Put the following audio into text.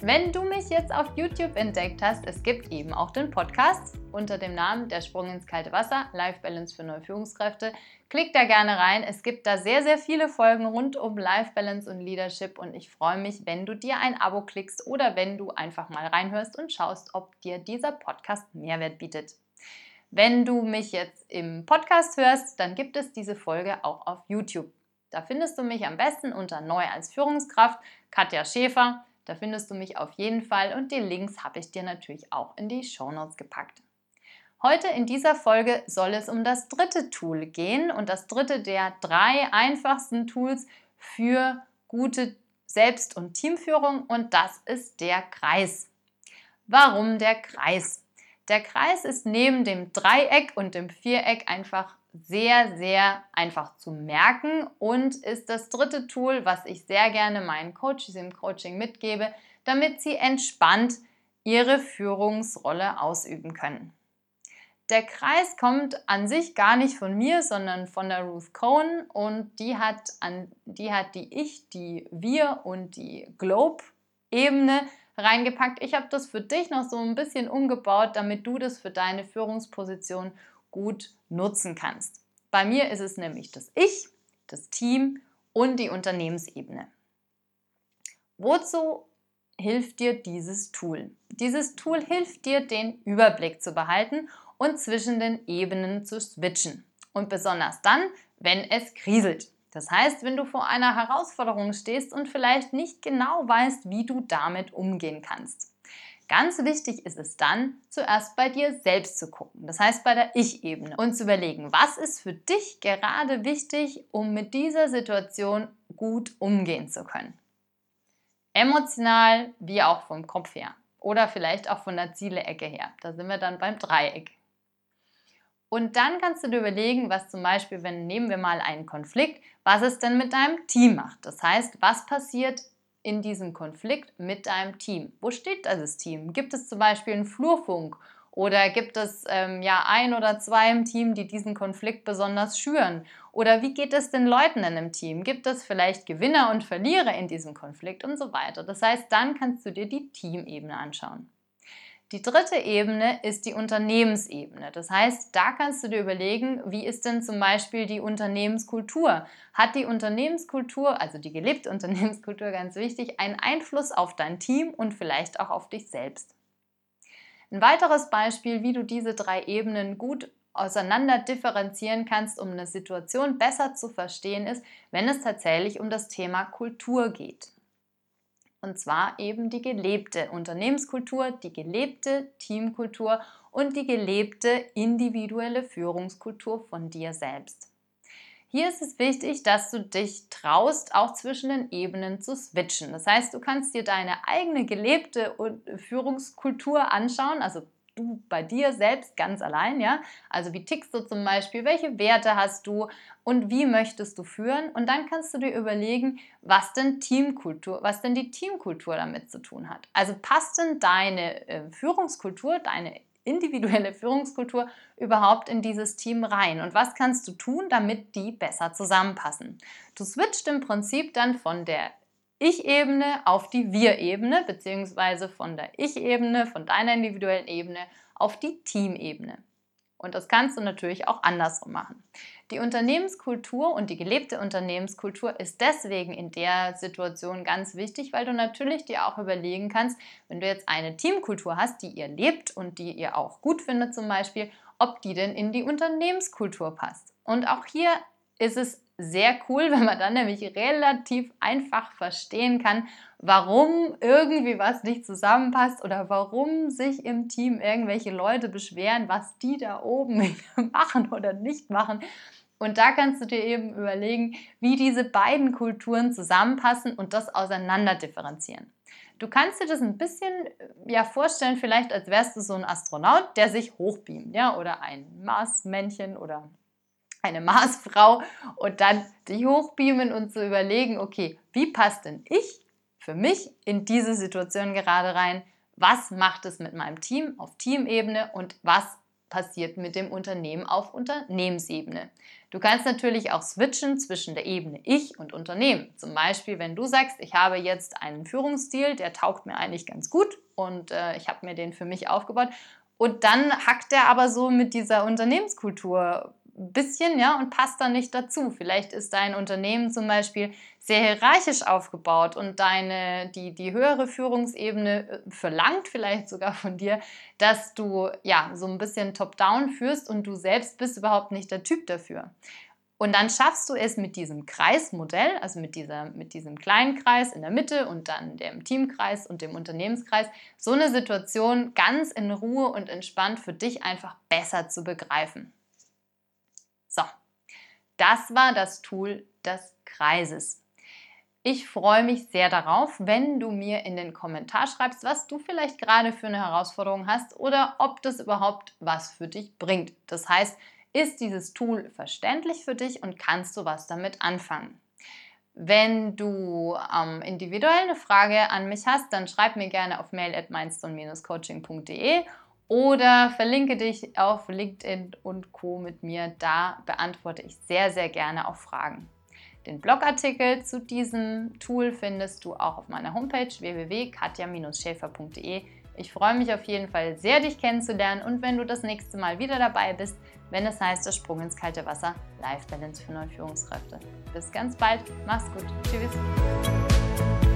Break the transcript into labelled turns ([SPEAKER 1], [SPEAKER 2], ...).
[SPEAKER 1] Wenn du mich jetzt auf YouTube entdeckt hast, es gibt eben auch den Podcast unter dem Namen Der Sprung ins kalte Wasser, Life Balance für neue Führungskräfte. Klick da gerne rein. Es gibt da sehr, sehr viele Folgen rund um Life Balance und Leadership und ich freue mich, wenn du dir ein Abo klickst oder wenn du einfach mal reinhörst und schaust, ob dir dieser Podcast Mehrwert bietet. Wenn du mich jetzt im Podcast hörst, dann gibt es diese Folge auch auf YouTube. Da findest du mich am besten unter Neu als Führungskraft, Katja Schäfer. Da findest du mich auf jeden Fall und die Links habe ich dir natürlich auch in die Show Notes gepackt. Heute in dieser Folge soll es um das dritte Tool gehen und das dritte der drei einfachsten Tools für gute Selbst- und Teamführung und das ist der Kreis. Warum der Kreis? Der Kreis ist neben dem Dreieck und dem Viereck einfach sehr, sehr einfach zu merken und ist das dritte Tool, was ich sehr gerne meinen Coaches im Coaching mitgebe, damit sie entspannt ihre Führungsrolle ausüben können. Der Kreis kommt an sich gar nicht von mir, sondern von der Ruth Cohen und die hat, an, die, hat die Ich, die Wir und die Globe-Ebene reingepackt. Ich habe das für dich noch so ein bisschen umgebaut, damit du das für deine Führungsposition gut nutzen kannst. Bei mir ist es nämlich das Ich, das Team und die Unternehmensebene. Wozu hilft dir dieses Tool? Dieses Tool hilft dir, den Überblick zu behalten und zwischen den Ebenen zu switchen. Und besonders dann, wenn es kriselt. Das heißt, wenn du vor einer Herausforderung stehst und vielleicht nicht genau weißt, wie du damit umgehen kannst. Ganz wichtig ist es dann, zuerst bei dir selbst zu gucken, das heißt bei der Ich-Ebene und zu überlegen, was ist für dich gerade wichtig, um mit dieser Situation gut umgehen zu können. Emotional wie auch vom Kopf her oder vielleicht auch von der Zielecke her. Da sind wir dann beim Dreieck. Und dann kannst du dir überlegen, was zum Beispiel, wenn nehmen wir mal einen Konflikt, was es denn mit deinem Team macht. Das heißt, was passiert in diesem Konflikt mit deinem Team? Wo steht dieses Team? Gibt es zum Beispiel einen Flurfunk oder gibt es ähm, ja ein oder zwei im Team, die diesen Konflikt besonders schüren? Oder wie geht es den Leuten in einem Team? Gibt es vielleicht Gewinner und Verlierer in diesem Konflikt und so weiter? Das heißt, dann kannst du dir die Teamebene anschauen. Die dritte Ebene ist die Unternehmensebene. Das heißt, da kannst du dir überlegen, wie ist denn zum Beispiel die Unternehmenskultur? Hat die Unternehmenskultur, also die gelebte Unternehmenskultur ganz wichtig, einen Einfluss auf dein Team und vielleicht auch auf dich selbst? Ein weiteres Beispiel, wie du diese drei Ebenen gut auseinander differenzieren kannst, um eine Situation besser zu verstehen, ist, wenn es tatsächlich um das Thema Kultur geht. Und zwar eben die gelebte Unternehmenskultur, die gelebte Teamkultur und die gelebte individuelle Führungskultur von dir selbst. Hier ist es wichtig, dass du dich traust, auch zwischen den Ebenen zu switchen. Das heißt, du kannst dir deine eigene gelebte Führungskultur anschauen, also du bei dir selbst ganz allein, ja? Also wie tickst du zum Beispiel, welche Werte hast du und wie möchtest du führen? Und dann kannst du dir überlegen, was denn Teamkultur, was denn die Teamkultur damit zu tun hat. Also passt denn deine äh, Führungskultur, deine individuelle Führungskultur überhaupt in dieses Team rein? Und was kannst du tun, damit die besser zusammenpassen? Du switcht im Prinzip dann von der ich-Ebene auf die Wir-Ebene, beziehungsweise von der Ich-Ebene, von deiner individuellen Ebene auf die Team-Ebene. Und das kannst du natürlich auch andersrum machen. Die Unternehmenskultur und die gelebte Unternehmenskultur ist deswegen in der Situation ganz wichtig, weil du natürlich dir auch überlegen kannst, wenn du jetzt eine Teamkultur hast, die ihr lebt und die ihr auch gut findet zum Beispiel, ob die denn in die Unternehmenskultur passt. Und auch hier ist es sehr cool, wenn man dann nämlich relativ einfach verstehen kann, warum irgendwie was nicht zusammenpasst oder warum sich im Team irgendwelche Leute beschweren, was die da oben machen oder nicht machen. Und da kannst du dir eben überlegen, wie diese beiden Kulturen zusammenpassen und das auseinander differenzieren. Du kannst dir das ein bisschen ja, vorstellen, vielleicht als wärst du so ein Astronaut, der sich hochbeamt, ja, oder ein Marsmännchen oder eine Marsfrau und dann dich hochbeamen und zu überlegen, okay, wie passt denn ich für mich in diese Situation gerade rein? Was macht es mit meinem Team auf Teamebene und was passiert mit dem Unternehmen auf Unternehmensebene. Du kannst natürlich auch switchen zwischen der Ebene Ich und Unternehmen. Zum Beispiel, wenn du sagst, ich habe jetzt einen Führungsstil, der taugt mir eigentlich ganz gut und äh, ich habe mir den für mich aufgebaut. Und dann hackt der aber so mit dieser Unternehmenskultur bisschen, ja, und passt dann nicht dazu. Vielleicht ist dein Unternehmen zum Beispiel sehr hierarchisch aufgebaut und deine, die, die höhere Führungsebene äh, verlangt vielleicht sogar von dir, dass du ja so ein bisschen top-down führst und du selbst bist überhaupt nicht der Typ dafür. Und dann schaffst du es mit diesem Kreismodell, also mit, dieser, mit diesem kleinen Kreis in der Mitte und dann dem Teamkreis und dem Unternehmenskreis, so eine Situation ganz in Ruhe und entspannt für dich einfach besser zu begreifen. Das war das Tool des Kreises. Ich freue mich sehr darauf, wenn du mir in den Kommentar schreibst, was du vielleicht gerade für eine Herausforderung hast oder ob das überhaupt was für dich bringt. Das heißt, ist dieses Tool verständlich für dich und kannst du was damit anfangen? Wenn du ähm, individuell eine Frage an mich hast, dann schreib mir gerne auf mail at coachingde oder verlinke dich auf LinkedIn und Co. mit mir. Da beantworte ich sehr, sehr gerne auf Fragen. Den Blogartikel zu diesem Tool findest du auch auf meiner Homepage www.katja-schäfer.de. Ich freue mich auf jeden Fall sehr, dich kennenzulernen und wenn du das nächste Mal wieder dabei bist, wenn es heißt, der Sprung ins kalte Wasser, Life Balance für neue Führungskräfte. Bis ganz bald, mach's gut, tschüss.